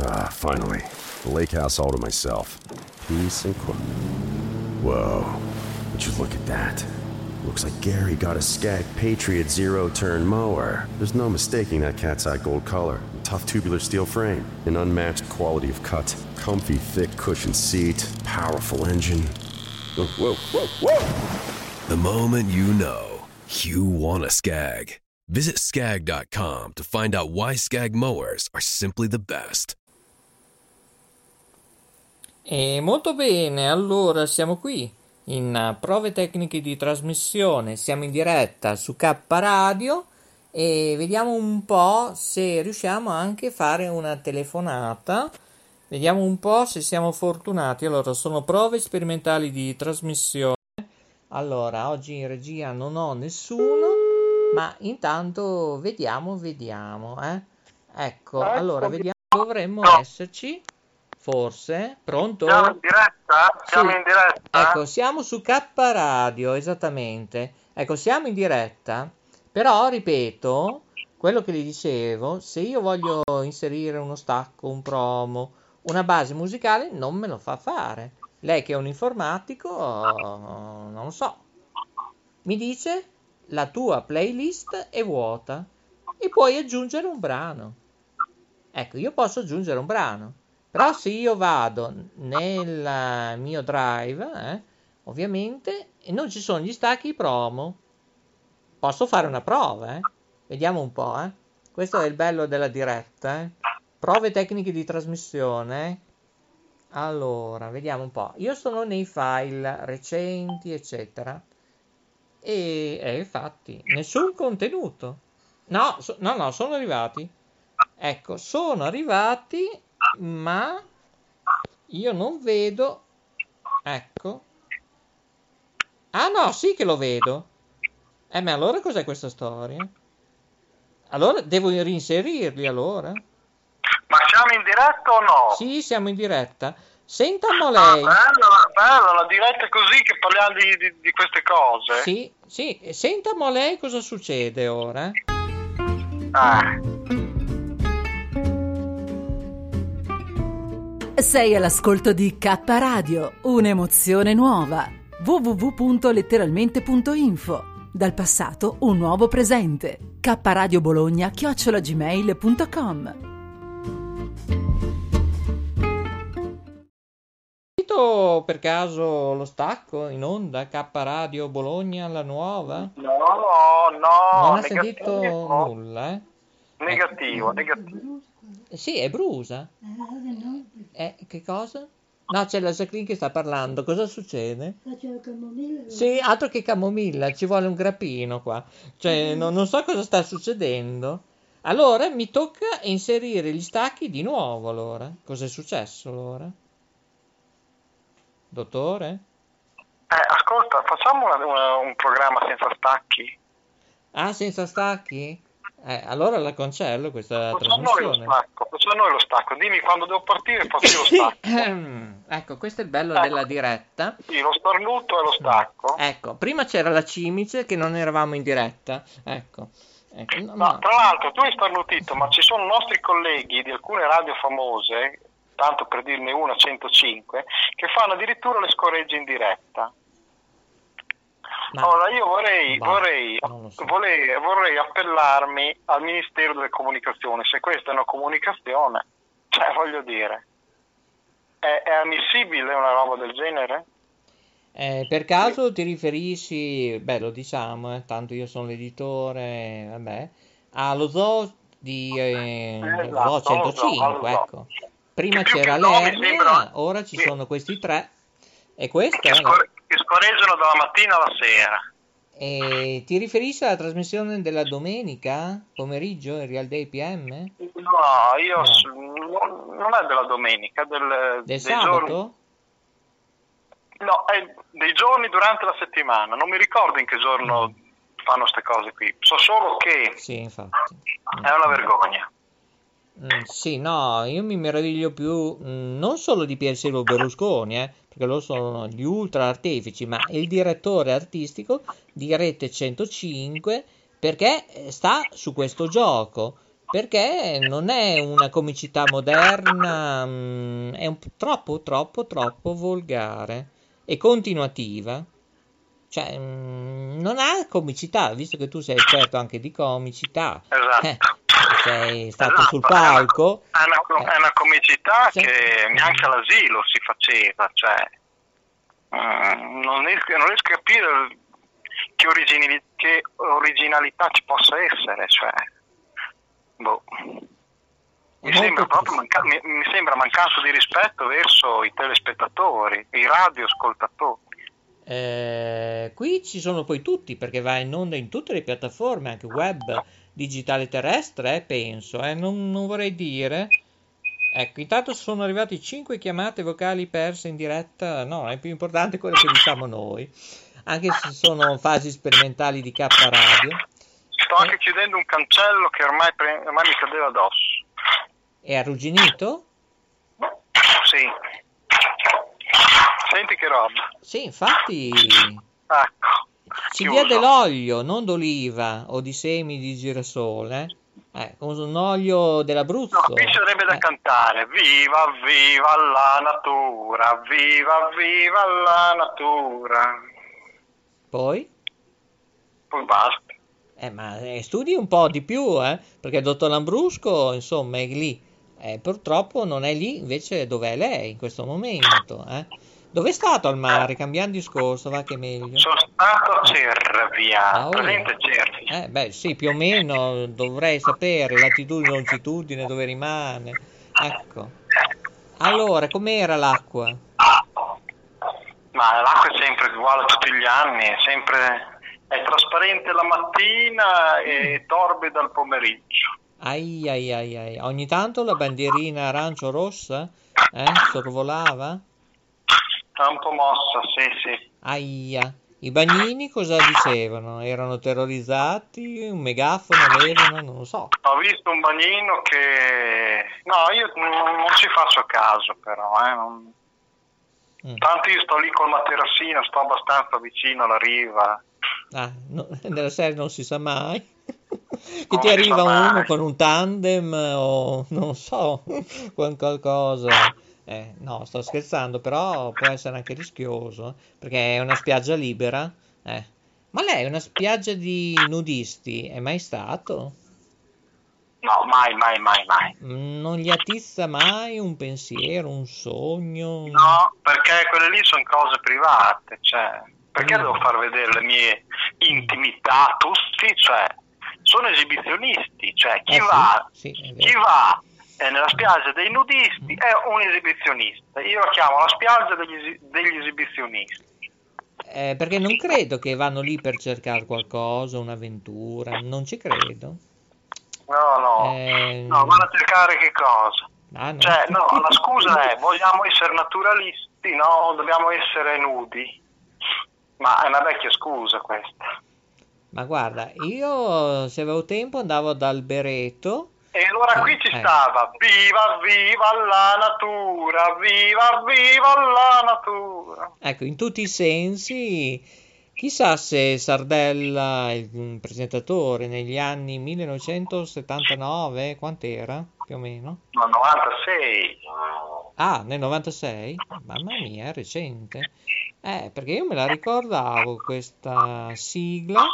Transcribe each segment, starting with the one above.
Ah, finally. The lake house all to myself. Peace and quiet. Whoa. Would you look at that? Looks like Gary got a Skag Patriot zero turn mower. There's no mistaking that cat's eye gold color. Tough tubular steel frame. An unmatched quality of cut. Comfy, thick cushion seat. Powerful engine. Whoa, whoa, whoa, whoa! The moment you know, you want a Skag. Visit skag.com to find out why Skag mowers are simply the best. E molto bene, allora siamo qui in prove tecniche di trasmissione, siamo in diretta su K Radio e vediamo un po' se riusciamo anche a fare una telefonata. Vediamo un po' se siamo fortunati. Allora, sono prove sperimentali di trasmissione. Allora, oggi in regia non ho nessuno, ma intanto vediamo, vediamo, eh. Ecco, allora vediamo, dovremmo esserci. Forse? Pronto? Siamo in diretta? Siamo Sì. in diretta? Ecco, siamo su K Radio, esattamente. Ecco, siamo in diretta, però ripeto, quello che vi dicevo, se io voglio inserire uno stacco, un promo, una base musicale, non me lo fa fare. Lei che è un informatico, non lo so, mi dice la tua playlist è vuota e puoi aggiungere un brano. Ecco, io posso aggiungere un brano. Però se io vado nel eh, mio drive, eh, ovviamente, e non ci sono gli stacchi promo, posso fare una prova, eh. Vediamo un po', eh. Questo è il bello della diretta, eh. Prove tecniche di trasmissione. eh. Allora, vediamo un po'. Io sono nei file recenti, eccetera. E, e infatti, nessun contenuto. No, so- no, no, sono arrivati. Ecco, sono arrivati, ma io non vedo. Ecco. Ah no, sì che lo vedo. Eh, ma allora cos'è questa storia? Allora devo reinserirli allora? Ma siamo in diretta o no? Sì, siamo in diretta. Sentamo Ah, lei. bello, bello, la diretta è così che parliamo di, di- di queste cose. Sì, sì, sentamo lei cosa succede ora. Ah, Sei all'ascolto di K Radio, un'emozione nuova. www.letteralmente.info Dal passato un nuovo presente. K Radio Bologna chiocciolagmail.com sentito per caso lo stacco in onda K Radio Bologna la nuova? no, no, non ha negativo, sentito nulla, eh? negativo, negativo. Sì, è Brusa. Eh, che cosa? No, c'è la Jacqueline che sta parlando. Cosa succede? Sì, altro che camomilla, ci vuole un grappino qua. Cioè, no- non so cosa sta succedendo. Allora, mi tocca inserire gli stacchi di nuovo, allora. Cos'è successo, allora? Dottore? Eh, ascolta, facciamo una- una- un programma senza stacchi. Ah, senza stacchi? Eh, allora la cancello questa Facciamo noi lo trasmissione. stacco, facciamo noi lo stacco. Dimmi quando devo partire faccio lo stacco. ecco, questo è il bello Ecco. della diretta. Sì, lo starnuto e lo stacco. Ecco, prima c'era la cimice che non eravamo in diretta. Ecco. ecco, no, No, no. tra l'altro tu hai starnutito, ma ci sono nostri colleghi di alcune radio famose, tanto per dirne una 105, che fanno addirittura le scoregge in diretta. Ma- Ora io vorrei, Bah, vorrei, so. vorrei, vorrei appellarmi al Ministero delle Comunicazioni, se questa è una comunicazione, cioè voglio dire, è, è ammissibile una roba del genere? Eh, per caso ti riferisci, beh, lo diciamo, eh, tanto io sono l'editore, vabbè, allo zoo di eh, Esatto, zoo allo zoo, 105, allo zoo. ecco. Prima c'era l'Ernia, sembra- ora ci sì. sono questi tre. E questa Che, è che scorreggiano dalla mattina alla sera. E ti riferisci alla trasmissione della domenica pomeriggio, il Real Day PM? No, io No. non non è della domenica, del, Del dei sabato? giorni. No, è dei giorni durante la settimana. Non mi ricordo in che giorno fanno queste cose qui. So solo che Sì, infatti. è una vergogna. Mm, sì, no, io mi meraviglio più mm, non solo di Pier Silvio Berlusconi, eh, perché loro sono gli ultra artefici, ma il direttore artistico di Rete 105 perché sta su questo gioco. perché non è una comicità moderna, mm, è un troppo, troppo, troppo volgare e continuativa. Cioè, non ha comicità, visto che tu sei esperto anche di comicità. Esatto. Eh, sei stato Esatto, sul è una- palco. È una, è una comicità Cioè- che neanche all'asilo si faceva, cioè mm, non, riesco, non riesco a capire che, origini- che originalità ci possa essere, cioè boh. Mi sembra, manca- mi, mi sembra mancanza di rispetto verso i telespettatori, i radioascoltatori. Eh, qui ci sono poi tutti, perché va in onda in tutte le piattaforme, anche web, digitale terrestre, eh, penso, eh, non, non vorrei dire. Ecco, intanto sono arrivate 5 chiamate vocali perse in diretta, no, è più importante quello che diciamo noi, anche se sono fasi sperimentali di K Radio. Sto anche chiudendo un cancello che ormai, pre- ormai mi cadeva addosso. È arrugginito? Sì. Senti che roba. Sì, infatti Ecco. ci chiuso. dia dell'olio, non d'oliva o di semi di girasole, eh, con un olio dell'Abruzzo. No, qui sarebbe da Eh. cantare Viva, viva la natura, viva, viva la natura. Poi? Poi basta. Eh, ma eh, studi un po' di più, eh? Perché il dottor Lambrusco, insomma, è lì. Eh, purtroppo non è lì, invece dov'è lei in questo momento, eh? Dove è stato al mare? Cambiando discorso, va che meglio. Sono stato a Cervia, Ah, oh. presente Cervia. Eh, beh, sì, più o meno dovrei sapere latitudine, longitudine, dove rimane. Ecco. Allora, com'era l'acqua? Ma l'acqua è sempre uguale tutti gli anni, è sempre è trasparente la mattina e torbida al pomeriggio. Ai ai ai ai. Ogni tanto la bandierina arancio-rossa, eh, sorvolava? È un po' mossa, sì, sì. Aia. I bagnini cosa dicevano? Erano terrorizzati? Un megafono avevano? Non lo so. Ho visto un bagnino che... No, io non, non ci faccio caso però, eh, non- Mm. Tanto io sto lì col materassino, sto abbastanza vicino alla riva. Ah, no, nella serie non si sa mai. Che Non ti arriva sa mai. uno con un tandem o non so, con qualcosa. Eh, no, sto scherzando, però può essere anche rischioso, perché è una spiaggia libera. Eh. Ma lei è una spiaggia di nudisti, è mai stato? No, mai, mai, mai, mai. Mm, Non gli attizza mai un pensiero, un sogno? No, perché quelle lì sono cose private, cioè, perché Mm. devo far vedere le mie intimità a tutti? Cioè, sono esibizionisti, cioè chi Eh, sì, va, sì, è chi va eh, nella spiaggia dei nudisti è un esibizionista. Io la chiamo la spiaggia degli, degli esibizionisti. Eh, perché non credo che vanno lì per cercare qualcosa, un'avventura, non ci credo. No, no, Eh, no, vanno a cercare che cosa? Ah, no. Cioè, no, la scusa è, vogliamo essere naturalisti, no? Dobbiamo essere nudi. Ma è una vecchia scusa questa. Ma guarda, io se avevo tempo andavo dal Bereto. E allora qui ci Eh. stava, viva, viva la natura, viva, viva la natura. Ecco, in tutti i sensi, chissà se Sardella, il presentatore, negli anni 1979, quant'era più o meno? No, 96. Ah, nel 96? Mamma mia, è recente. Eh, perché io me la ricordavo questa sigla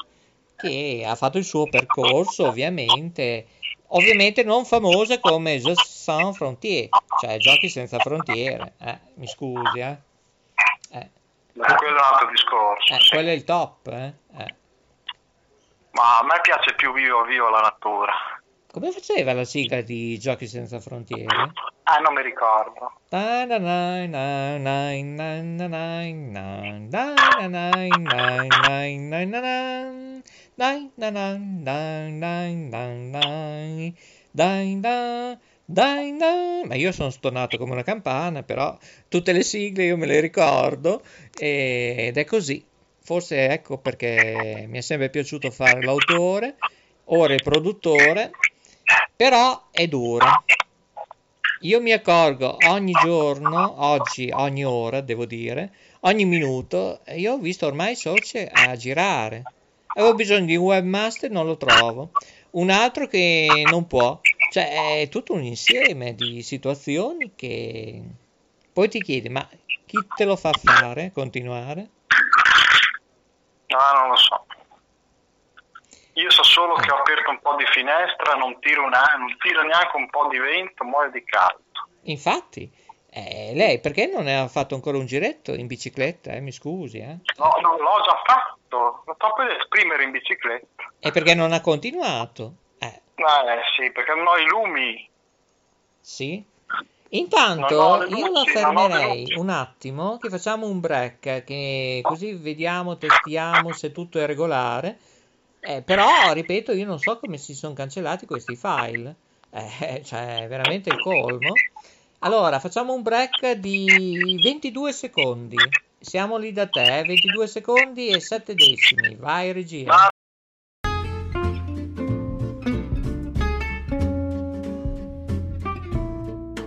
che ha fatto il suo percorso, ovviamente, ovviamente non famosa come Je Sans Frontier, cioè Giochi senza frontiere. Eh, mi scusi, eh. Eh, Ma quello è un altro discorso. eh, sì. quello è il top, eh. Eh. Ma a me piace più vivo, vivo la natura. Come faceva la sigla di Giochi senza frontiere? Ah, non mi ricordo. Ma io sono stonato come una campana, però tutte le sigle io me le ricordo e- ed è così. Forse ecco perché mi è sempre piaciuto fare l'autore, ora il produttore, però è dura. Io mi accorgo ogni giorno, oggi, ogni ora, devo dire, ogni minuto, io ho visto ormai i social a girare. Avevo bisogno di un webmaster, non lo trovo. un altro che non può. Cioè, è tutto un insieme di situazioni che poi ti chiedi, ma chi te lo fa fare, continuare? No, non lo so. Io so solo che ho aperto un po' di finestra, non tiro, una, non tiro neanche un po' di vento, muore di caldo. Infatti, eh, lei perché non ha fatto ancora un giretto in bicicletta? Eh? Mi scusi, eh? No, no, l'ho già fatto, l'ho fatto per esprimere in bicicletta. E perché non ha continuato? Eh, Eh sì, perché non ho i lumi. sì. Intanto Non le io la luci, non fermerei luci. un attimo che facciamo un break, che così vediamo, testiamo se tutto è regolare. Eh, però, ripeto, io non so come si sono cancellati questi file. Eh, cioè, veramente il colmo. Allora, facciamo un break di 22 secondi. Siamo lì da te, eh, 22 secondi e 7 decimi. Vai, regia.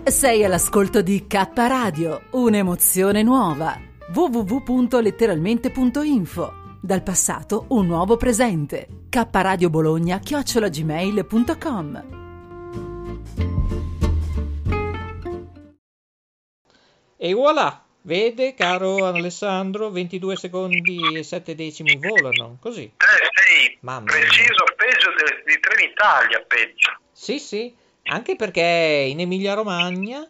Sei all'ascolto di K Radio, un'emozione nuova. www.letteralmente.info Dal passato un nuovo presente. K Radio Bologna chiocciolagmail.com E voilà, vede, caro Alessandro, 22 secondi e 7 decimi volano, così. te sei Mamma mia. preciso peggio de- di Trenitalia, peggio. Sì, sì, anche perché in Emilia-Romagna,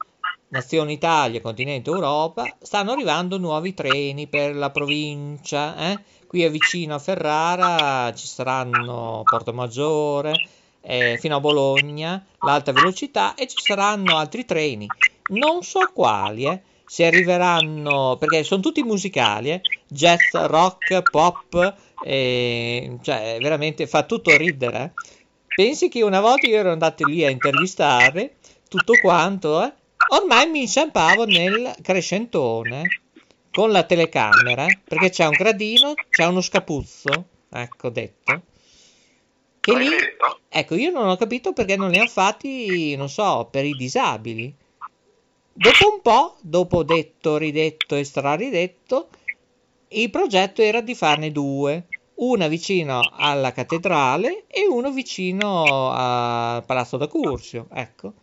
nazione Italia, continente Europa, stanno arrivando nuovi treni per la provincia. eh. Qui è vicino a Ferrara ci saranno Porto Maggiore, eh, fino a Bologna, l'alta velocità e ci saranno altri treni. Non so quali, eh. Se arriveranno, perché sono tutti musicali, eh. Jazz, rock, pop, eh, cioè veramente fa tutto ridere. eh. Pensi che una volta io ero andato lì a intervistare tutto quanto, eh? Ormai mi inciampavo nel crescentone con la telecamera, perché c'è un gradino, c'è uno scapuzzo, ecco detto. Che lì, ecco, io non ho capito perché non li hanno fatti, non so, per i disabili. Dopo un po', dopo detto, ridetto e straridetto, il progetto era di farne due, una vicino alla cattedrale e uno vicino al Palazzo da Curzio, ecco.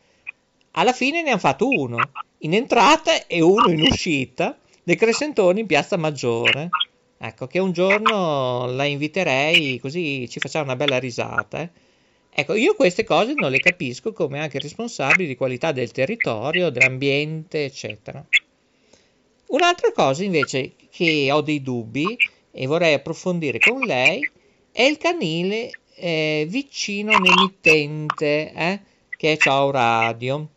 Alla fine ne hanno fatto uno in entrata e uno in uscita del Crescentone in Piazza Maggiore. Ecco, che un giorno la inviterei così ci facciamo una bella risata. eh. Ecco, io queste cose non le capisco come anche responsabili di qualità del territorio, dell'ambiente, eccetera. Un'altra cosa invece che ho dei dubbi e vorrei approfondire con lei è il canile eh, vicino all'emittente eh, che è Ciao Radio.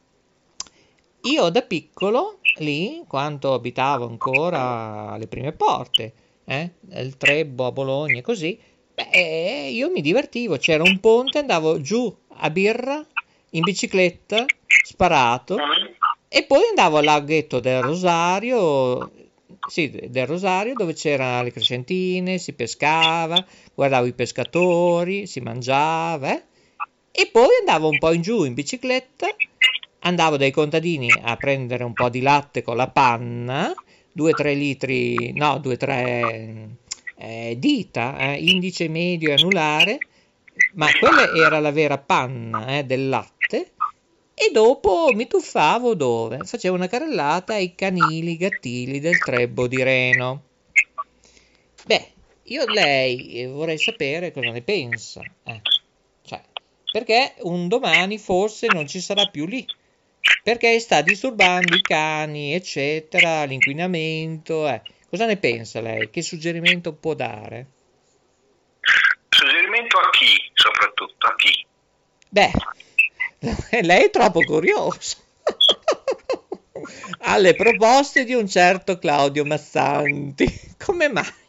Io da piccolo lì, quando abitavo ancora alle prime porte, eh, il Trebbo a Bologna e così, beh, io mi divertivo, c'era un ponte, andavo giù a birra in bicicletta, sparato, e poi andavo al laghetto del Rosario, sì, del Rosario, dove c'erano le crescentine, si pescava, guardavo i pescatori, si mangiava, eh. E poi andavo un po' in giù in bicicletta, andavo dai contadini a prendere un po' di latte con la panna, 2-3 litri, no, 2-3 eh, dita, eh, indice medio e anulare, ma quella era la vera panna eh, del latte. E dopo mi tuffavo dove? Facevo una carrellata ai canili gattili del Trebbo di Reno. Beh, io lei eh, vorrei sapere cosa ne pensa. eh. Cioè, perché un domani forse non ci sarà più lì. Perché sta disturbando i cani, eccetera, l'inquinamento. eh. Cosa ne pensa lei? Che suggerimento può dare? Suggerimento a chi, soprattutto, a chi? Beh, lei è troppo curioso. Alle proposte di un certo Claudio Massanti. Come mai?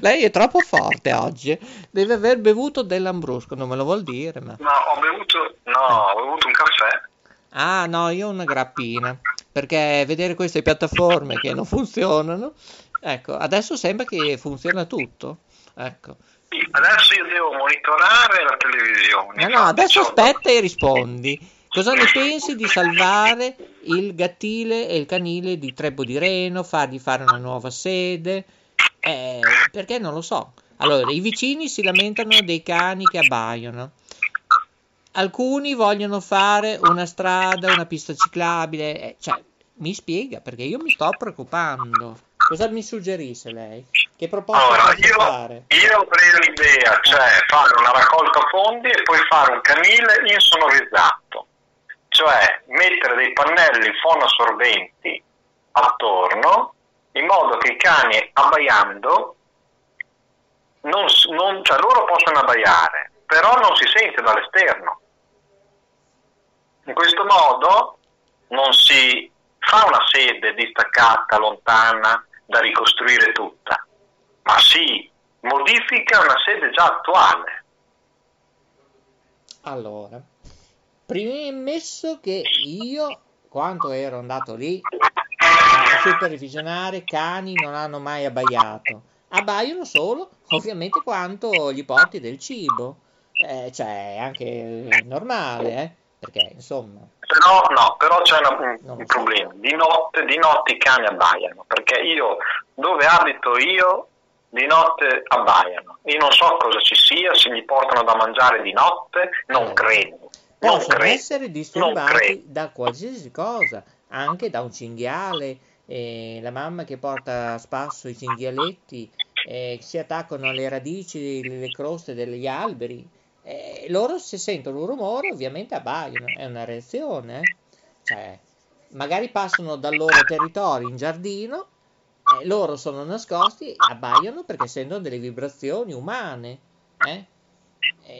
Lei è troppo forte oggi. Deve aver bevuto dell'ambrusco, non me lo vuol dire, ma... No, ho bevuto, no, ho bevuto un caffè. Ah, no, io ho una grappina. Perché vedere queste piattaforme che non funzionano... Ecco, adesso sembra che funziona tutto. Ecco. Adesso io devo monitorare la televisione. No, no, adesso aspetta e rispondi. Cosa ne pensi di salvare il gattile e il canile di Trebbo di Reno, fargli fare una nuova sede? Eh, perché non lo so. Allora, i vicini si lamentano dei cani che abbaiano. Alcuni vogliono fare una strada, una pista ciclabile, eh, cioè, mi spiega perché io mi sto preoccupando. Cosa mi suggerisce lei? Che proposta Allora, io, fare? io avrei l'idea, cioè fare una raccolta fondi e poi fare un canile insonorizzato, cioè mettere dei pannelli fonoassorbenti attorno in modo che i cani abbaiando, non, non- cioè loro possono abbaiare, però non si sente dall'esterno. In questo modo non si fa una sede distaccata, lontana, da ricostruire tutta, ma si modifica una sede già attuale. Allora, premesso che io, quando ero andato lì supervisionare, cani non hanno mai abbaiato. Abbaiano solo, ovviamente, quando gli porti del cibo. Eh, cioè, è anche normale, eh? Perché, insomma, Però no, però c'è una- un, problema. Di notte, di notte i cani abbaiano, perché io dove abito io di notte abbaiano. Io non so cosa ci sia, se gli portano da mangiare di notte, non Eh. credo. Non possono credo. essere disturbati da qualsiasi cosa, anche da un cinghiale, eh, la mamma che porta a spasso i cinghialetti, eh, si attaccano alle radici, le croste degli alberi, eh, loro se sentono un rumore ovviamente abbaiano, è una reazione, eh. Cioè, magari passano dal loro territorio in giardino, eh, loro sono nascosti, abbaiano perché sentono delle vibrazioni umane, eh?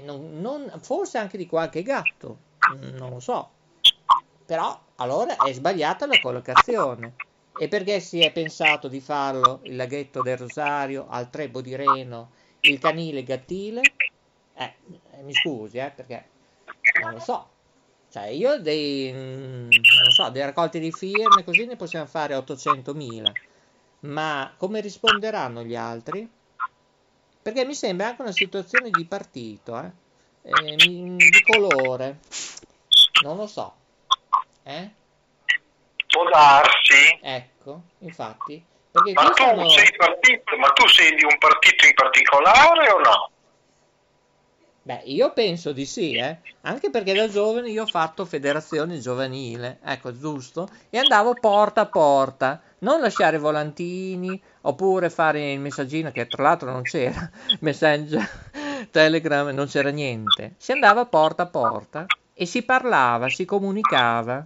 Non- non- forse anche di qualche gatto, non lo so. Però allora è sbagliata la collocazione. E perché si è pensato di farlo il laghetto del Rosario, al Trebo di Reno, il canile Gattile? Eh, mi scusi, eh, perché non lo so. Cioè, io dei, mm, non so, dei raccolti di firme così ne possiamo fare 800.000. Ma come risponderanno gli altri? Perché mi sembra anche una situazione di partito, eh? Eh, mi- di colore. Non lo so. Eh? Può darsi. Ecco, infatti. Ma tu sono... sei partito, ma tu sei di un partito in particolare o no? Beh, io penso di sì, eh? Anche perché da giovane io ho fatto federazione giovanile, ecco, giusto? E andavo porta a porta, non lasciare volantini, oppure fare il messaggino, che tra l'altro non c'era, Messenger, Telegram, non c'era niente. Si andava porta a porta e si parlava, si comunicava.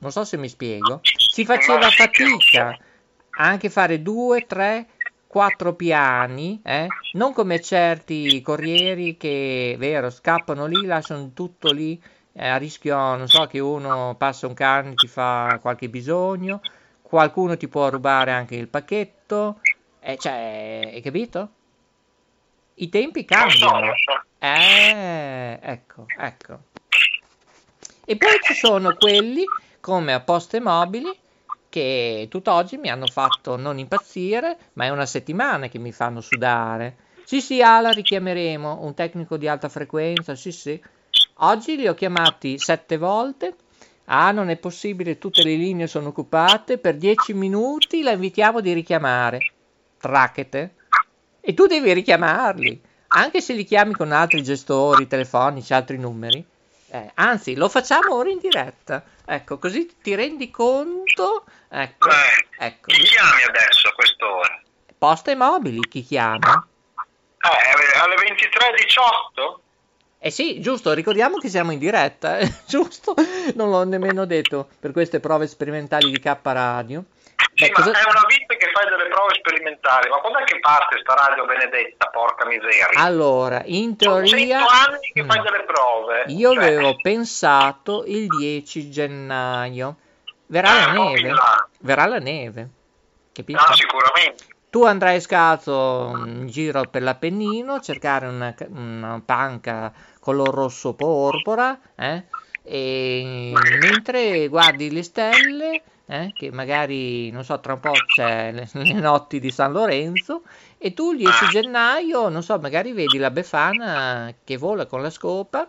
Non so se mi spiego. Si faceva fatica anche fare due, tre, quattro piani, eh? non come certi corrieri che, vero, scappano lì, lasciano tutto lì eh, a rischio, non so, che uno passa un cane, ti fa qualche bisogno, qualcuno ti può rubare anche il pacchetto, eh, cioè, hai capito? I tempi cambiano. Eh, ecco, ecco. E poi ci sono quelli come a Poste Mobili che tutt'oggi mi hanno fatto non impazzire, ma è una settimana che mi fanno sudare. Sì, sì, Ala, richiameremo un tecnico di alta frequenza, sì, sì. Oggi li ho chiamati sette volte. Ah, non è possibile, tutte le linee sono occupate. Per dieci minuti la invitiamo di richiamare. Tracchete. E tu devi richiamarli, anche se li chiami con altri gestori telefonici, altri numeri. Eh, anzi, lo facciamo ora in diretta. Ecco, così ti rendi conto. Ecco, Eh, ecco. chi chiami adesso a quest'ora? Poste mobili, chi chiama? Eh, alle 23.18? Eh sì, giusto, ricordiamo che siamo in diretta, eh, giusto? Non l'ho nemmeno detto per queste prove sperimentali di K Radio. Sì, ma cosa- è una vita che fai delle prove sperimentali. Ma quando è che parte sta radio benedetta, porca miseria? Allora, in Sono teoria... 100 anni che Mm. fai delle prove. Io Cioè, avevo pensato il 10 gennaio. Verrà la Eh, po' neve. Verrà la neve. Capito? No, sicuramente. Tu andrai scalzo in giro per l'Appennino a cercare una, una panca color rosso porpora, eh? E mentre guardi le stelle, eh, che magari, non so, tra un po' c'è le, notti di San Lorenzo, e tu il 10 gennaio, non so, magari vedi la Befana che vola con la scopa,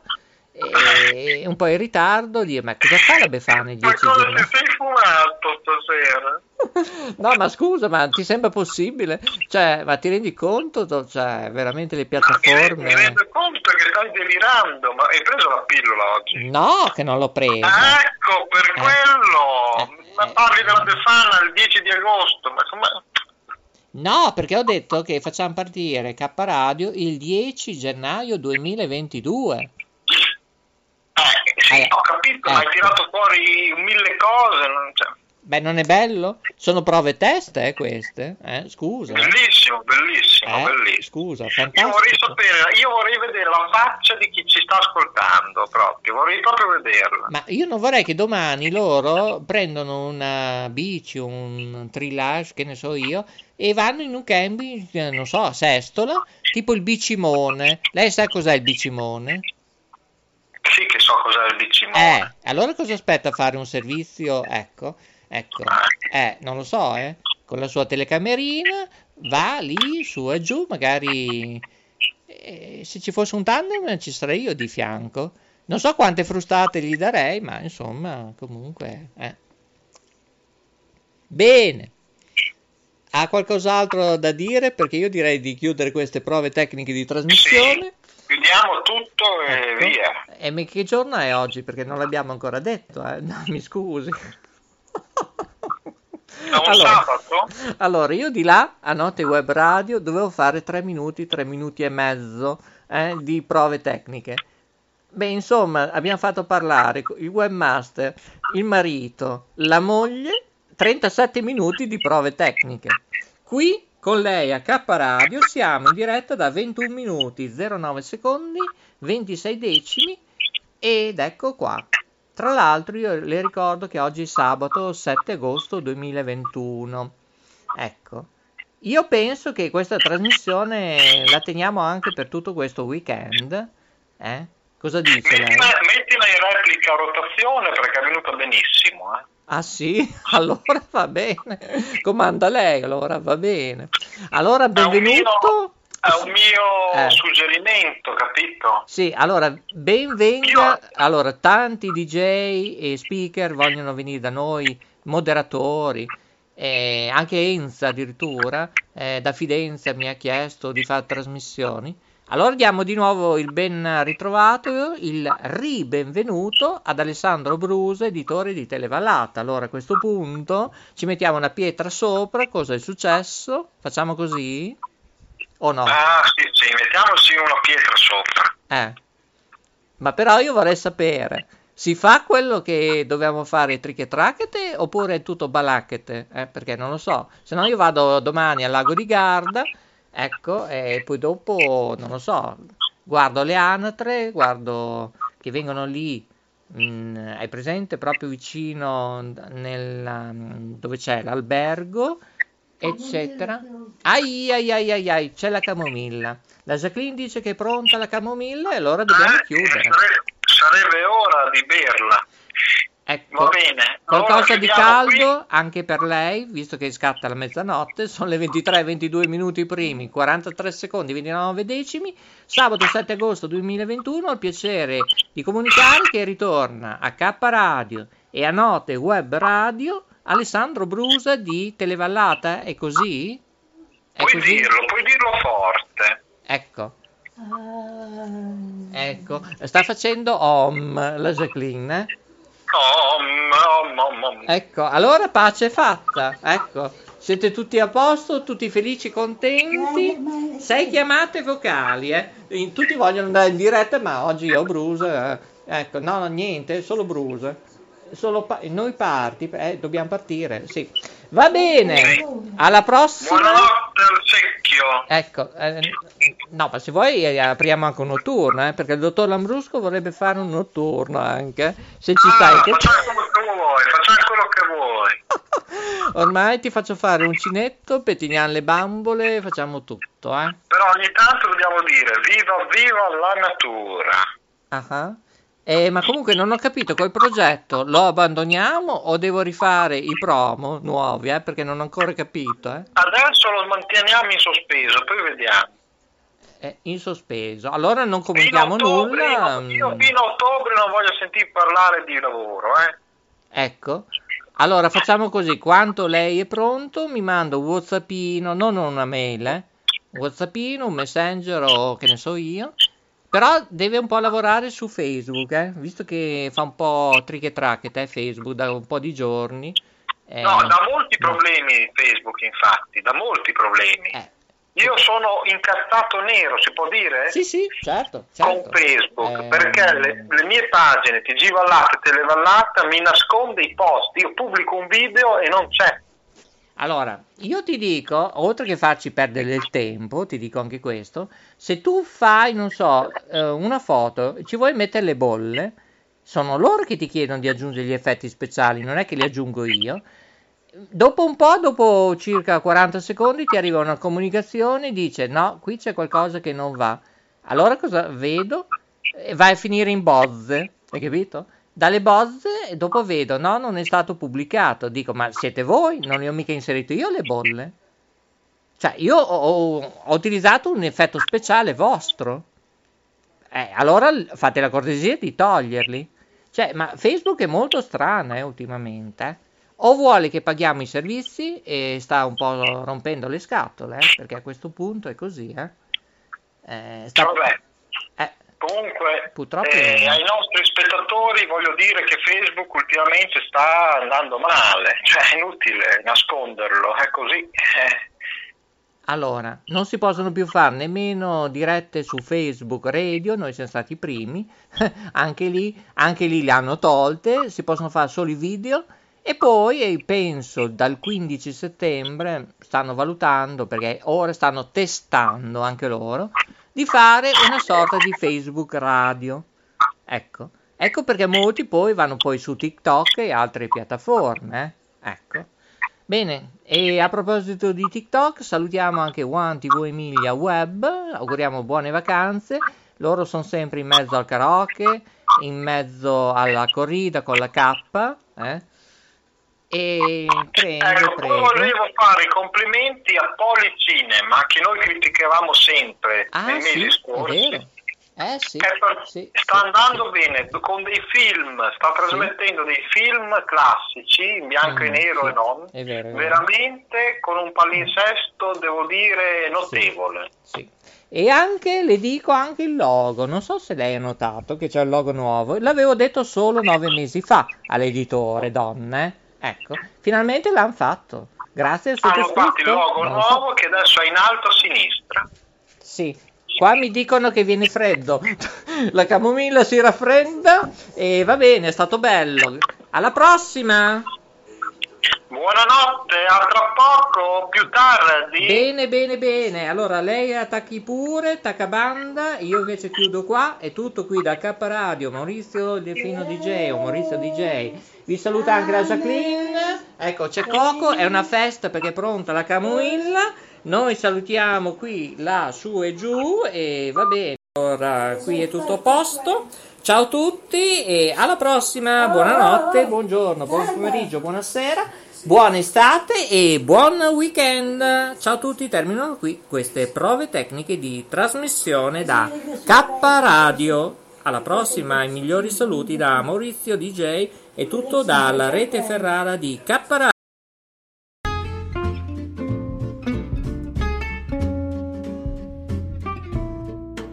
e un po' in ritardo, dire, ma cosa fa la Befana il Ma 10 cosa gennaio? ti sei fumato stasera? No, ma scusa, ma ti sembra possibile? Cioè, ma ti rendi conto? Cioè, veramente le Mi piattaforme... rendo conto che stai delirando, ma hai preso la pillola oggi? No, che non l'ho presa. Ecco, per Eh. quello! Eh, Ma eh, parli della Befana il 10 di agosto, ma come... No, perché ho detto che facciamo partire K Radio il 10 gennaio 2022. Eh, sì, Eh, ho capito, ma hai tirato fuori mille cose, non- cioè, Beh, non è bello? Sono prove test, eh, queste? Eh, scusa. bellissimo, bellissimo, Eh, bellissimo. scusa, Io vorrei fantastico. sapere, io vorrei vedere la faccia di chi ci sta ascoltando proprio, vorrei proprio vederla. Ma io non vorrei che domani loro prendono una bici, un trillage, che ne so io, e vanno in un camping, eh, non so, a Sestola, tipo il bicimone. Lei sa cos'è il bicimone? Sì che so cos'è il bicimone. Eh, allora cosa aspetta a fare un servizio? Ecco, ecco, eh, non lo so, eh, con la sua telecamerina va lì, su e giù, magari eh, se ci fosse un tandem ci sarei io di fianco. Non so quante frustate gli darei, ma insomma, comunque, eh. Bene. Ha qualcos'altro da dire? Perché io direi di chiudere queste prove tecniche di trasmissione. Chiudiamo tutto e Ecco. via. E che giorno è oggi? Perché non l'abbiamo ancora detto, eh? No, mi scusi. Sabato? allora, io di là a Notte Web Radio dovevo fare 3 minuti, 3 minuti e mezzo eh, di prove tecniche. Beh, insomma, abbiamo fatto parlare il webmaster, il marito, la moglie, 37 minuti di prove tecniche. Qui con lei a K Radio siamo in diretta da 21 minuti 09 secondi 26 decimi ed ecco qua. Tra l'altro io le ricordo che oggi è sabato 7 agosto 2021. Ecco, io penso che questa trasmissione la teniamo anche per tutto questo weekend. Eh? Cosa dice lei? Mettila, in replica a rotazione perché è venuta benissimo. Eh. Ah sì? Allora va bene. Comanda lei, allora va bene. Allora benvenuto. È un mio Eh. suggerimento, capito? Sì, allora benvenga. Allora, tanti DJ e speaker vogliono venire da noi, moderatori, eh, anche Enza addirittura, eh, da Fidenza mi ha chiesto di fare trasmissioni. Allora diamo di nuovo il ben ritrovato, il ribenvenuto ad Alessandro Brusa, editore di Televallata. Allora a questo punto ci mettiamo una pietra sopra, cosa è successo? Facciamo così? O no? Ah, sì, sì, mettiamoci una pietra sopra. Eh. Ma però io vorrei sapere, si fa quello che dovevamo fare triche tracchete oppure è tutto balacchete? Eh, perché non lo so. Se no io vado domani al lago di Garda, ecco, e poi dopo, non lo so, guardo le anatre, guardo che vengono lì, mh, hai presente, proprio vicino nel, dove c'è l'albergo, eccetera. Ai ai ai ai ai, c'è la camomilla. La Jacqueline dice che è pronta la camomilla e allora dobbiamo Eh, chiudere. sare- sarebbe ora di berla. Ecco, Va bene. Allora, qualcosa di caldo anche per lei, visto che scatta la mezzanotte, sono le 23 22 minuti primi, 43 secondi, 29 decimi, sabato 7 agosto 2021, ho il piacere di comunicare che ritorna a K Radio e a Note Web Radio Alessandro Brusa di Televallata, è così? È Puoi così? dirlo, puoi dirlo forte. Ecco. Ecco, sta facendo om la Jacqueline. Eh? Ecco, allora pace fatta. Ecco, siete tutti a posto, tutti felici, contenti. Sei chiamate vocali, eh. In- Tutti vogliono andare in diretta, ma oggi io ho Bruce. eh. Ecco, no, no, niente, solo Bruce. Solo pa- noi parti, eh, dobbiamo partire, sì. Va bene, alla prossima. Buonanotte al secchio. Ecco, eh, no, ma se vuoi eh, apriamo anche un notturno, eh, perché il dottor Lambrusco vorrebbe fare un notturno anche. Se ci stai, Ah, che- facciamo quello che vuoi, facciamo quello che vuoi. ormai ti faccio fare un cinetto, pettiniamo le bambole, facciamo tutto, eh. Però ogni tanto dobbiamo dire viva viva la natura. Ah ah. Eh, ma comunque non ho capito quel progetto, lo abbandoniamo o devo rifare i promo nuovi, eh, perché non ho ancora capito, eh. Adesso lo manteniamo in sospeso, poi vediamo. È in sospeso. Allora non comunichiamo ottobre, nulla. Io, io fino a ottobre non voglio sentire parlare di lavoro, eh. Ecco. Allora facciamo così, quanto lei è pronto mi manda un whatsappino, non una mail, eh? un whatsappino, un messenger o che ne so io, però deve un po' lavorare su Facebook, eh? visto che fa un po' trick e track te Facebook da un po' di giorni. Eh, no, da molti problemi Facebook infatti, da molti problemi. Eh, io sono incazzato nero, si può dire? Sì, sì, certo. certo. Con Facebook, eh... perché le, le, mie pagine TG Vallata e Televallata mi nasconde i post. Io pubblico un video e non c'è. Allora, io ti dico, oltre che farci perdere del tempo, ti dico anche questo, se tu fai, non so, eh, una foto, ci vuoi mettere le bolle, sono loro che ti chiedono di aggiungere gli effetti speciali, non è che li aggiungo io dopo un po', dopo circa 40 secondi, ti arriva una comunicazione dice no, qui c'è qualcosa che non va. Allora cosa vedo? Vai a finire in bozze, hai capito? Dalle bozze, dopo vedo, no, non è stato pubblicato. Dico, ma siete voi? Non le ho mica inserito io le bolle? Cioè, io ho, ho utilizzato un effetto speciale vostro. Eh, allora fate la cortesia di toglierli. Cioè, ma Facebook è molto strana, eh, ultimamente, eh o vuole che paghiamo i servizi e sta un po' rompendo le scatole, eh, perché a questo punto è così. Eh. Eh, sta... Vabbè. Comunque, eh, ai nostri spettatori voglio dire che Facebook ultimamente sta andando male, cioè è inutile nasconderlo, è così. Allora, non si possono più fare nemmeno dirette su Facebook Radio, noi siamo stati i primi, anche lì, anche lì le hanno tolte, si possono fare solo i video e poi penso dal 15 settembre stanno valutando, perché ora stanno testando anche loro, di fare una sorta di Facebook radio. Ecco, ecco perché molti poi vanno poi su TikTok e altre piattaforme. Eh? Ecco. Bene, e a proposito di TikTok, salutiamo anche One TV Emilia Web, auguriamo buone vacanze. Loro sono sempre in mezzo al karaoke, in mezzo alla corrida con la K, eh? E prego, ecco, prego. volevo fare i complimenti a Policinema che noi criticavamo sempre ah, nei sì, mesi scorsi. Eh, sì, per, sì, sta andando bene con dei film, sta trasmettendo dei film classici in bianco mm, e nero e non, è vero, è veramente con un palinsesto, devo dire, notevole. E anche, le dico anche il logo, non so se lei ha notato che c'è il logo nuovo, l'avevo detto solo nove mesi fa all'editore, donne. Ecco, finalmente l'hanno fatto. Grazie al. Hanno fatto il logo nuovo so. che adesso è in alto a sinistra. Sì, qua mi dicono che viene freddo. La camomilla si raffredda e va bene, è stato bello. Alla prossima! Buonanotte, a tra poco, più tardi. Bene, bene, bene. Allora lei attacchi pure, attacca banda, io invece chiudo qua. È tutto qui da K Radio, Maurizio Delfino DJ o Maurizio DJ. Vi saluta anche la Jacqueline. Ecco, c'è Coco, è una festa perché è pronta la camomilla. Noi salutiamo qui, là, su e giù e va bene. Allora, qui è tutto a posto. Ciao a tutti e alla prossima. Buonanotte, buongiorno, buon pomeriggio, buonasera. Buona estate e buon weekend! Ciao a tutti, terminano qui queste prove tecniche di trasmissione da K Radio. Alla prossima, i migliori saluti da Maurizio DJ e tutto dalla rete Ferrara di K Radio.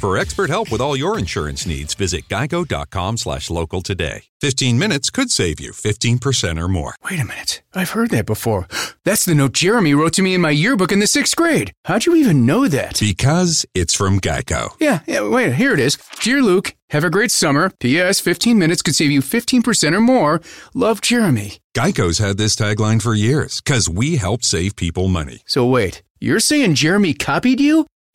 For expert help with all your insurance needs, visit geico.com slash local today. 15 minutes could save you 15% or more. Wait a minute. I've heard that before. That's the note Jeremy wrote to me in my yearbook in the sixth grade. How'd you even know that? Because it's from Geico. Yeah, yeah, wait, here it is. Dear Luke, have a great summer. P.S. 15 minutes could save you 15% or more. Love, Jeremy. Geico's had this tagline for years because we help save people money. So wait, you're saying Jeremy copied you?